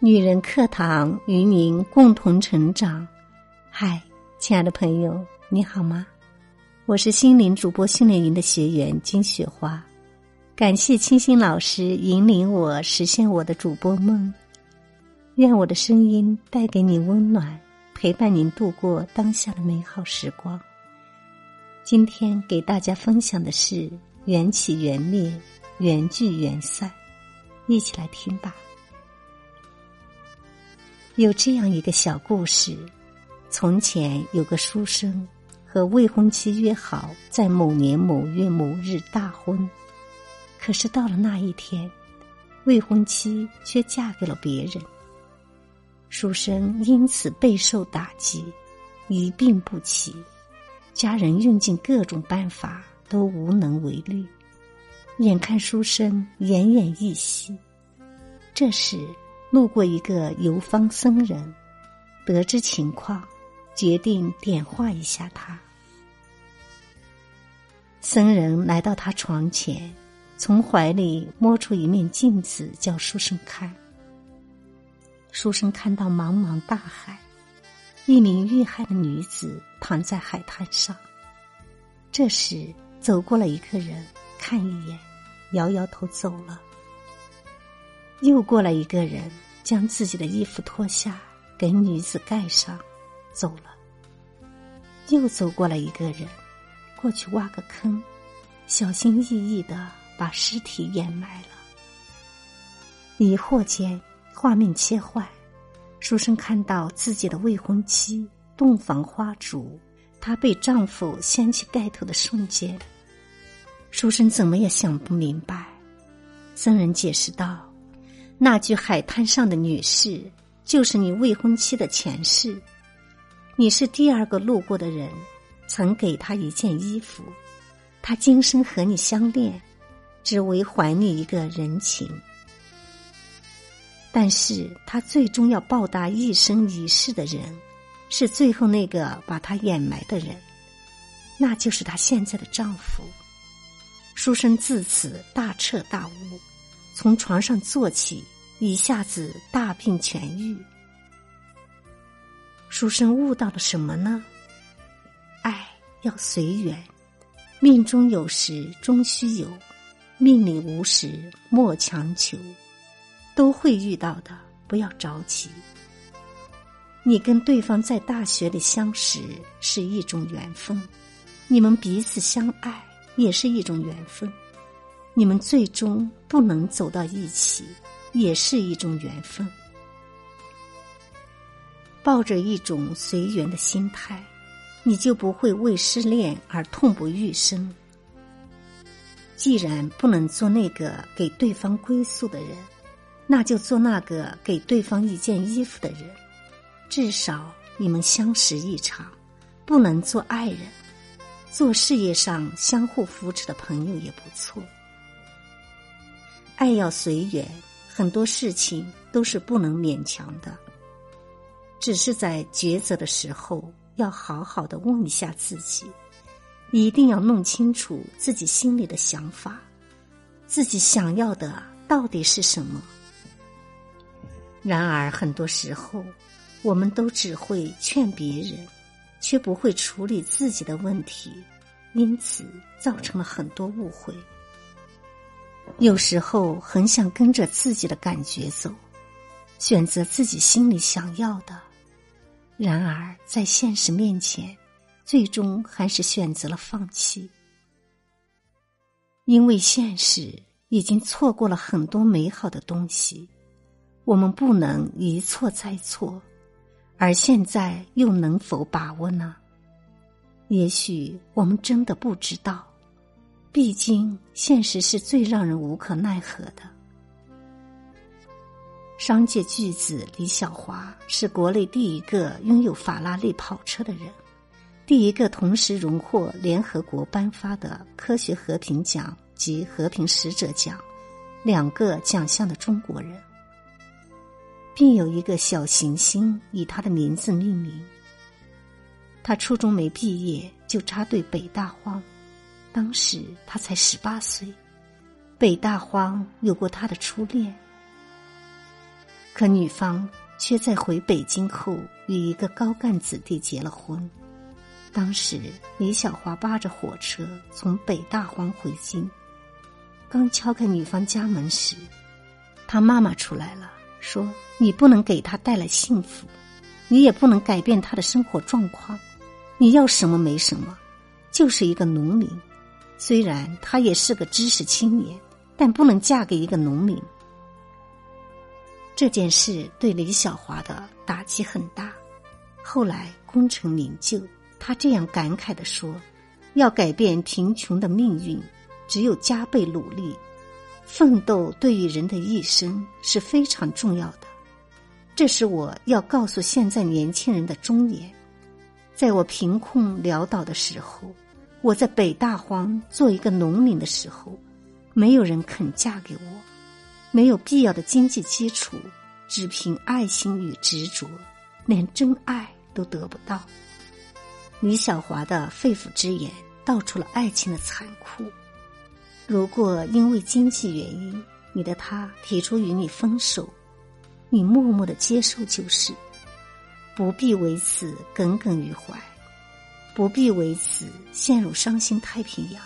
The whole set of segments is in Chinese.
女人课堂与您共同成长。嗨，亲爱的朋友，你好吗？我是心灵主播训练营的学员金雪花。感谢清新老师引领我实现我的主播梦。愿我的声音带给你温暖，陪伴您度过当下的美好时光。今天给大家分享的是缘起缘灭，缘聚缘散，一起来听吧。有这样一个小故事：从前有个书生和未婚妻约好在某年某月某日大婚，可是到了那一天，未婚妻却嫁给了别人。书生因此备受打击，一病不起，家人用尽各种办法都无能为力。眼看书生奄奄一息，这时。路过一个游方僧人，得知情况，决定点化一下他。僧人来到他床前，从怀里摸出一面镜子，叫书生看。书生看到茫茫大海，一名遇害的女子躺在海滩上。这时，走过了一个人，看一眼，摇摇头走了。又过来一个人。将自己的衣服脱下，给女子盖上，走了。又走过来一个人，过去挖个坑，小心翼翼的把尸体掩埋了。疑惑间，画面切换，书生看到自己的未婚妻洞房花烛，她被丈夫掀起盖头的瞬间，书生怎么也想不明白。僧人解释道。那具海滩上的女士，就是你未婚妻的前世。你是第二个路过的人，曾给她一件衣服。她今生和你相恋，只为还你一个人情。但是她最终要报答一生一世的人，是最后那个把她掩埋的人，那就是她现在的丈夫。书生自此大彻大悟。从床上坐起，一下子大病痊愈。书生悟到了什么呢？爱要随缘，命中有时终须有，命里无时莫强求，都会遇到的，不要着急。你跟对方在大学里相识是一种缘分，你们彼此相爱也是一种缘分。你们最终不能走到一起，也是一种缘分。抱着一种随缘的心态，你就不会为失恋而痛不欲生。既然不能做那个给对方归宿的人，那就做那个给对方一件衣服的人。至少你们相识一场，不能做爱人，做事业上相互扶持的朋友也不错。爱要随缘，很多事情都是不能勉强的。只是在抉择的时候，要好好的问一下自己，一定要弄清楚自己心里的想法，自己想要的到底是什么。然而，很多时候，我们都只会劝别人，却不会处理自己的问题，因此造成了很多误会。有时候很想跟着自己的感觉走，选择自己心里想要的，然而在现实面前，最终还是选择了放弃，因为现实已经错过了很多美好的东西，我们不能一错再错，而现在又能否把握呢？也许我们真的不知道。毕竟，现实是最让人无可奈何的。商界巨子李小华是国内第一个拥有法拉利跑车的人，第一个同时荣获联合国颁发的科学和平奖及和平使者奖两个奖项的中国人，并有一个小行星以他的名字命名。他初中没毕业就插队北大荒。当时他才十八岁，北大荒有过他的初恋。可女方却在回北京后与一个高干子弟结了婚。当时李小华扒着火车从北大荒回京，刚敲开女方家门时，他妈妈出来了，说：“你不能给他带来幸福，你也不能改变他的生活状况，你要什么没什么，就是一个农民。虽然他也是个知识青年，但不能嫁给一个农民。”这件事对李小华的打击很大，后来功成名就。他这样感慨的说：“要改变贫穷的命运，只有加倍努力，奋斗对于人的一生是非常重要的。这是我要告诉现在年轻人的忠言。在我贫困潦倒的时候，我在北大荒做一个农民的时候，没有人肯嫁给我，没有必要的经济基础，只凭爱心与执着，连真爱都得不到。”李小华的肺腑之言道出了爱情的残酷。如果因为经济原因，你的他提出与你分手，你默默的接受就是，不必为此耿耿于怀，不必为此陷入伤心太平洋，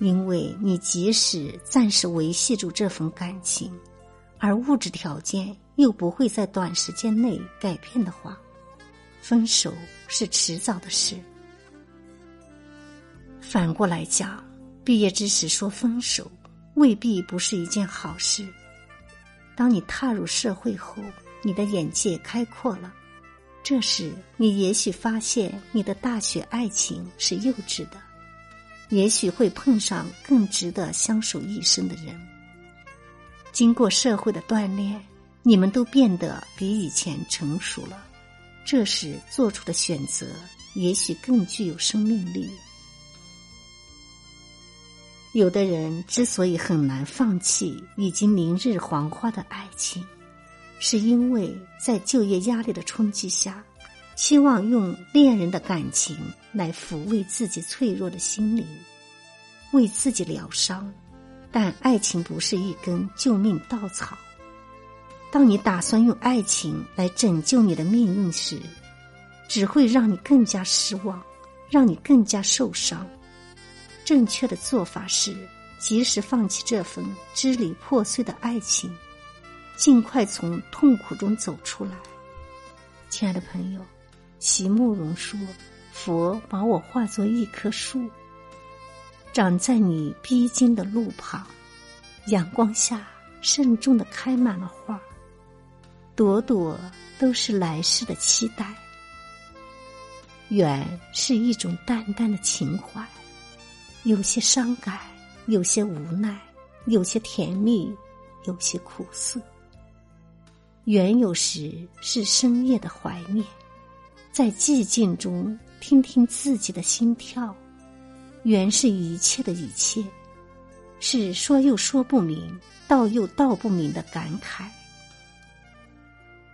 因为你即使暂时维系住这份感情，而物质条件又不会在短时间内改变的话。分手是迟早的事。反过来讲，毕业之时说分手，未必不是一件好事。当你踏入社会后，你的眼界开阔了，这时你也许发现你的大学爱情是幼稚的，也许会碰上更值得相守一生的人。经过社会的锻炼，你们都变得比以前成熟了。这时做出的选择，也许更具有生命力。有的人之所以很难放弃已经明日黄花的爱情，是因为在就业压力的冲击下，希望用恋人的感情来抚慰自己脆弱的心灵，为自己疗伤。但爱情不是一根救命稻草。当你打算用爱情来拯救你的命运时，只会让你更加失望，让你更加受伤。正确的做法是及时放弃这份支离破碎的爱情，尽快从痛苦中走出来。亲爱的朋友，席慕容说：“佛把我化作一棵树，长在你必经的路旁，阳光下慎重的开满了花。”朵朵都是来世的期待。远是一种淡淡的情怀，有些伤感，有些无奈，有些甜蜜，有些苦涩。缘有时是深夜的怀念，在寂静中听听自己的心跳。缘是一切的一切，是说又说不明，道又道不明的感慨。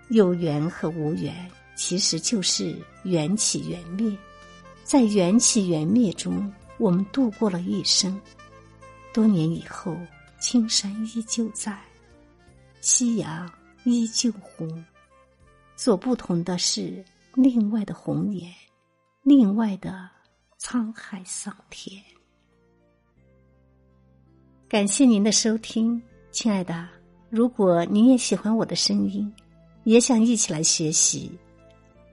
有缘和无缘，其实就是缘起缘灭。在缘起缘灭中，我们度过了一生。多年以后，青山依旧在，夕阳依旧红。所不同的是，另外的红颜，另外的沧海桑田。感谢您的收听，亲爱的。如果您也喜欢我的声音。也想一起来学习，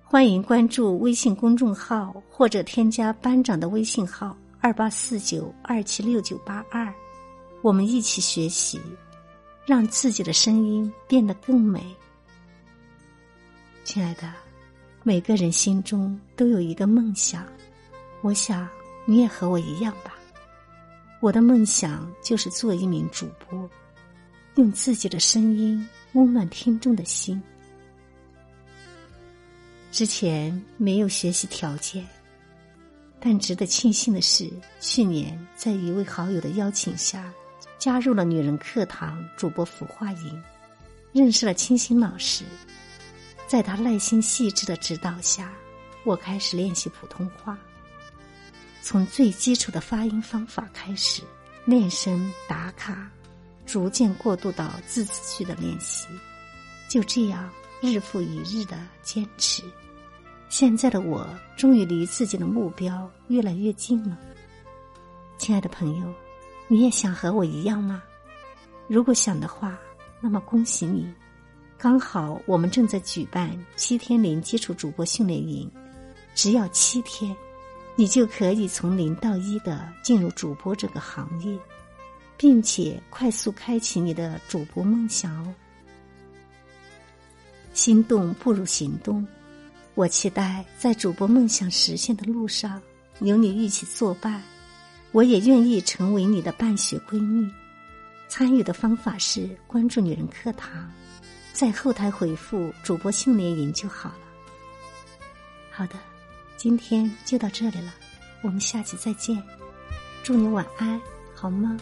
欢迎关注微信公众号或者添加班长的微信号二八四九二七六九八二，我们一起学习，让自己的声音变得更美。亲爱的，每个人心中都有一个梦想，我想你也和我一样吧。我的梦想就是做一名主播，用自己的声音温暖听众的心。之前没有学习条件，但值得庆幸的是，去年在一位好友的邀请下，加入了女人课堂主播孵化营，认识了清新老师。在他耐心细致的指导下，我开始练习普通话，从最基础的发音方法开始练声打卡，逐渐过渡到字词句的练习。就这样日复一日的坚持。现在的我终于离自己的目标越来越近了。亲爱的朋友，你也想和我一样吗？如果想的话，那么恭喜你，刚好我们正在举办七天零基础主播训练营，只要七天，你就可以从零到一的进入主播这个行业，并且快速开启你的主播梦想哦。心动不如行动，我期待在主播梦想实现的路上有你一起作伴，我也愿意成为你的伴学闺蜜。参与的方法是关注“女人课堂”，在后台回复“主播训练营”就好了。好的，今天就到这里了，我们下期再见，祝你晚安，好吗？